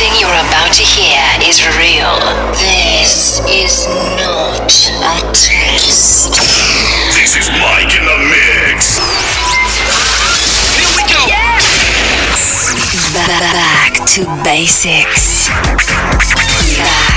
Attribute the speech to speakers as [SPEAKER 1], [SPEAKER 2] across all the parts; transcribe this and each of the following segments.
[SPEAKER 1] Everything you're about to hear is real. This is not a test.
[SPEAKER 2] This is Mike in the mix.
[SPEAKER 1] Here we go. Back to basics. Back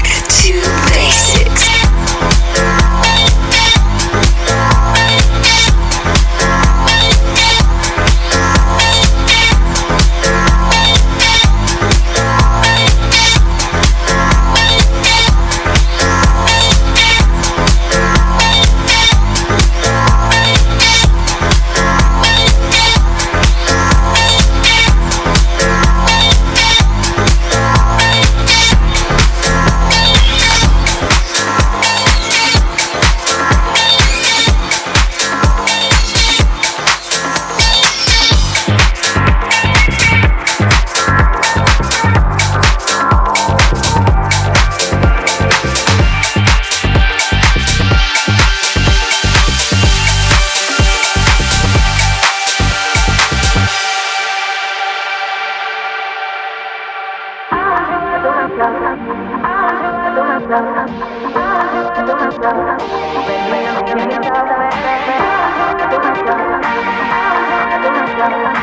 [SPEAKER 3] This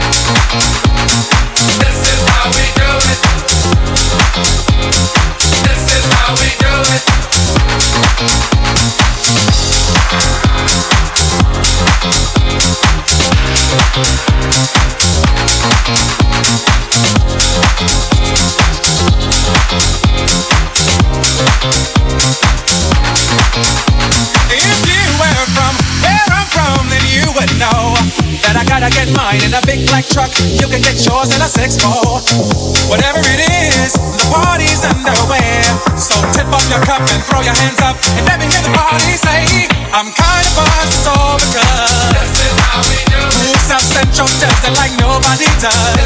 [SPEAKER 3] This is how we do it. You can get yours in a six four. Whatever it is, the party's underway. So tip up your cup and throw your hands up and let me hear the party say, I'm kind of so good. This is how we do. Ooh, South Central it like nobody does.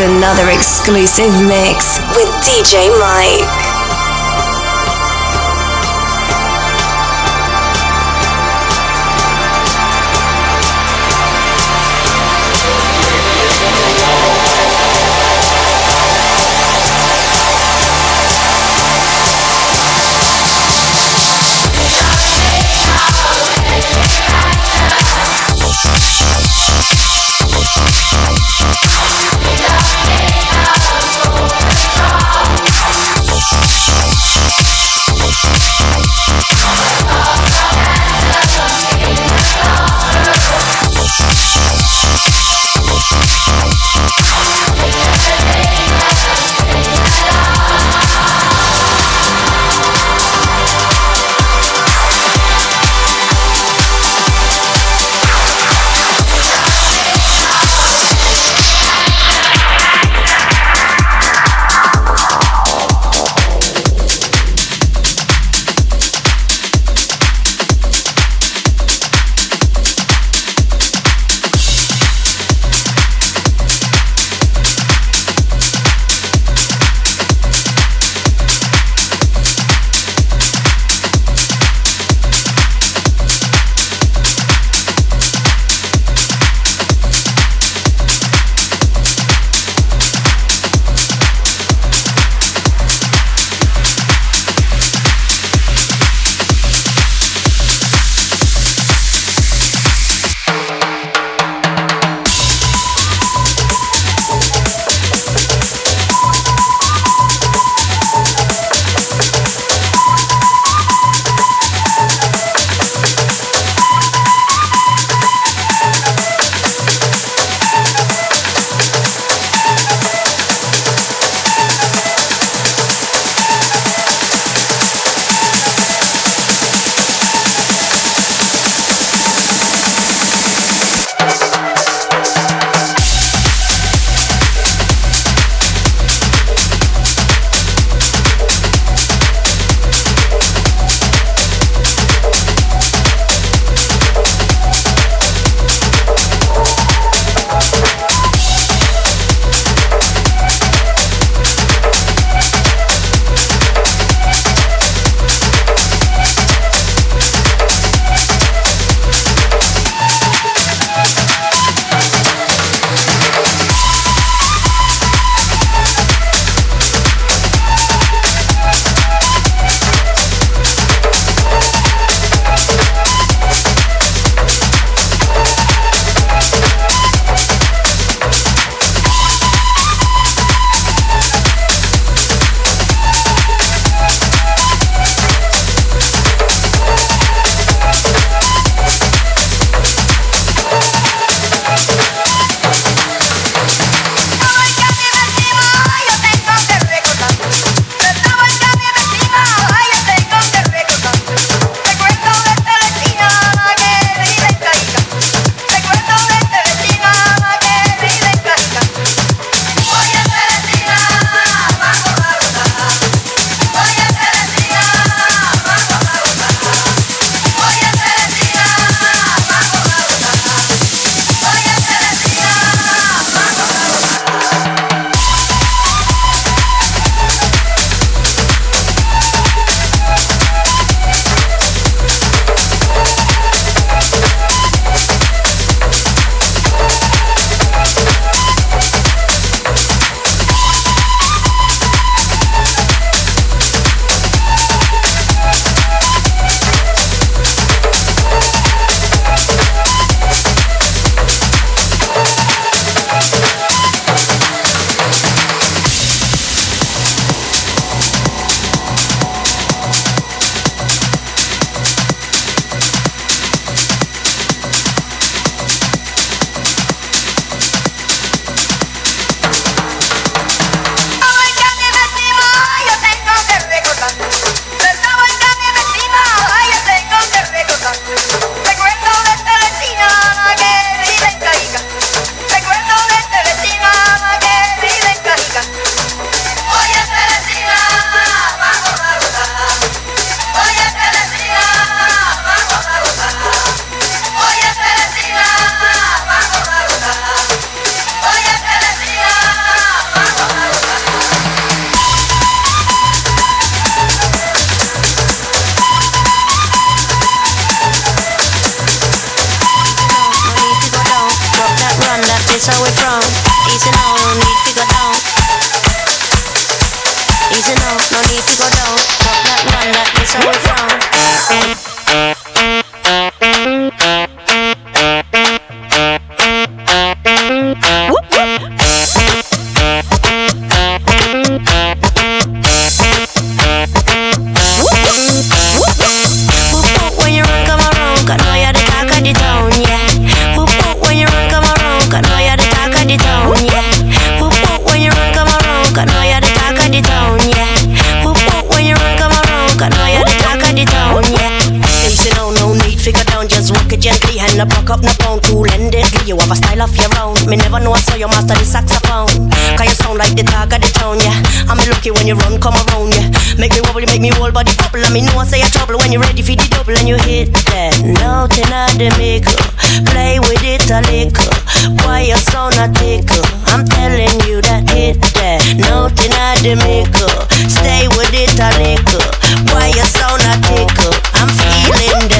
[SPEAKER 4] Another exclusive mix with DJ Mike.
[SPEAKER 5] I trouble when you're ready for the double And you hit that nothing at the maker Play with it a little. Why you sound a tickle I'm telling you that hit that nothing at the maker Stay with it a little. Why you sound a tickle I'm feeling them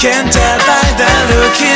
[SPEAKER 6] can tell by the look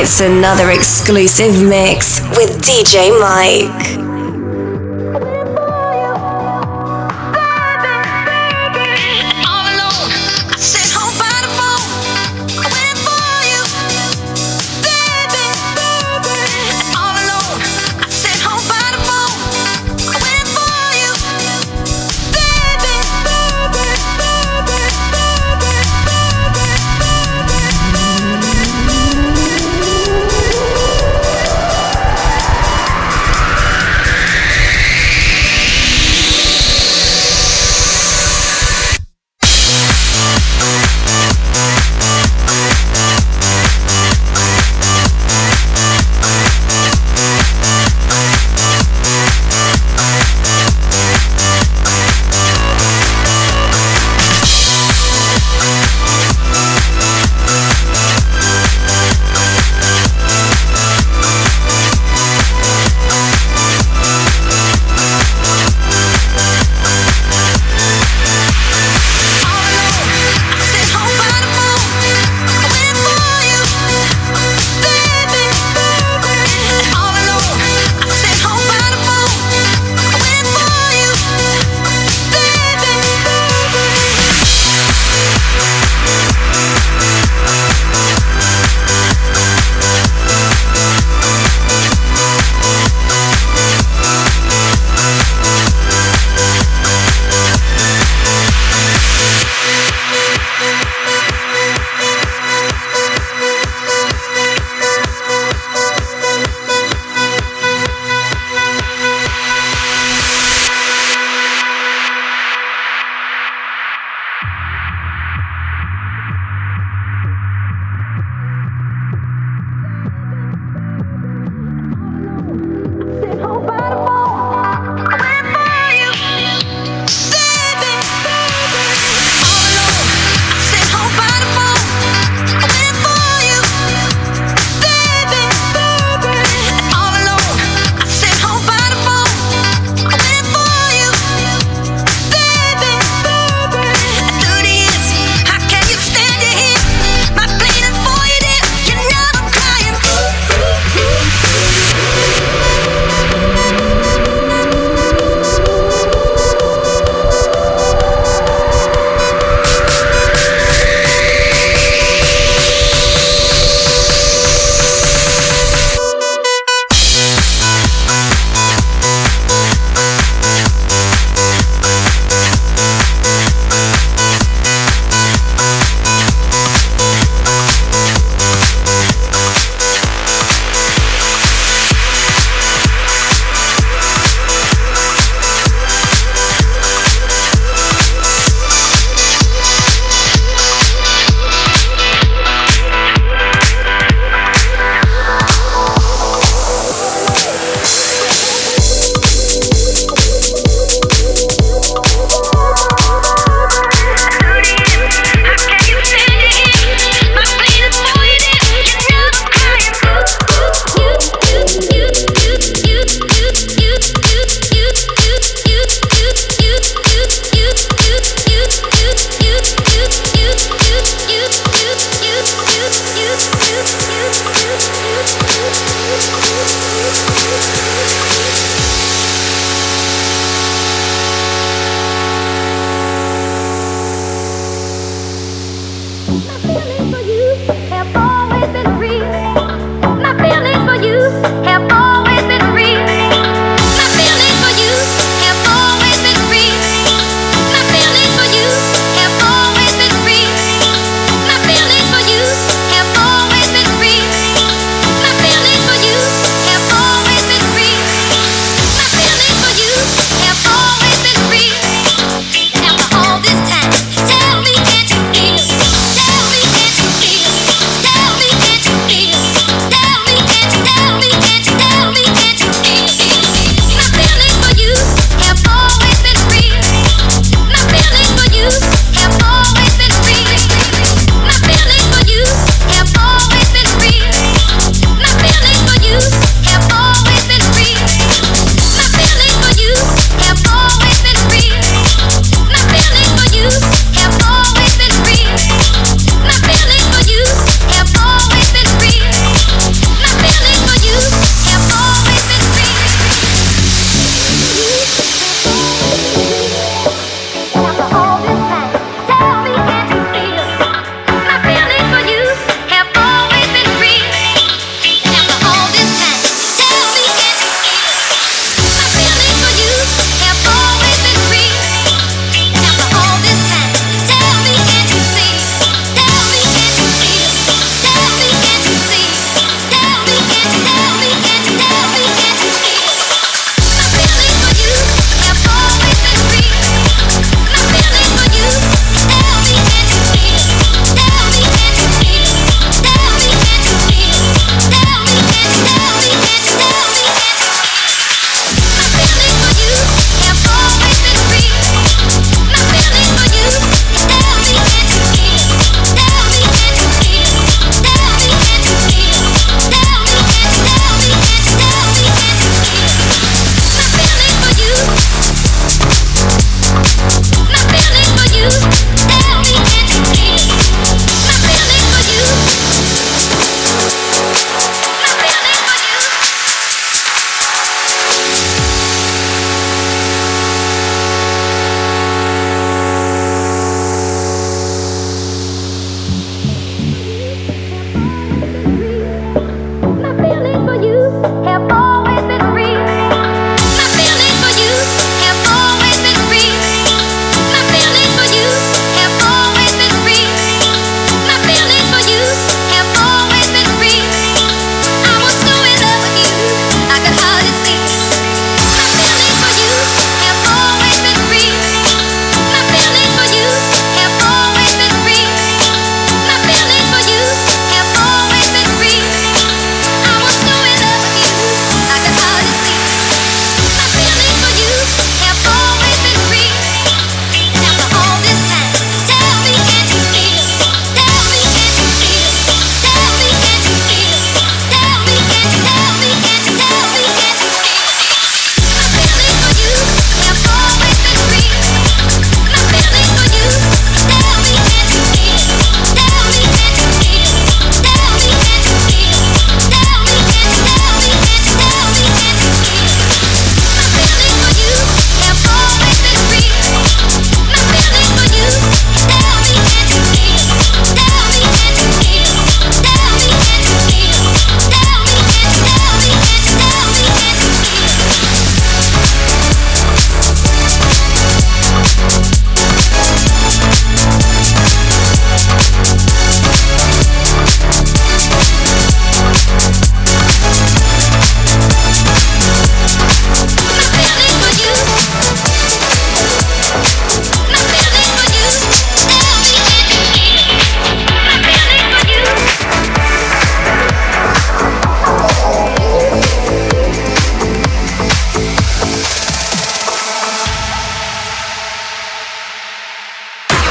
[SPEAKER 4] It's another exclusive mix with DJ Mike.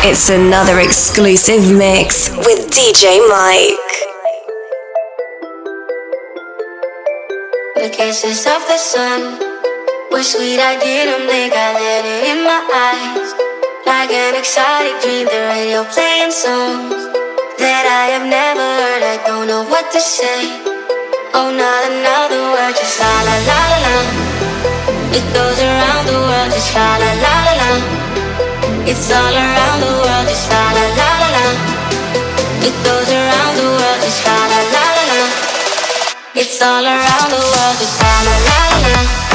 [SPEAKER 4] It's another exclusive mix with DJ Mike.
[SPEAKER 7] The kisses of the sun were sweet. I didn't blink. I let it in my eyes, like an exotic dream. The radio playing songs that I have never heard. I don't know what to say. Oh, not another word, just la la la la la. It goes around the world, just la la la la la. It's all around the world, just la la la la la. It goes around the world, just la la la la la. It's all around the world, just la la la la la.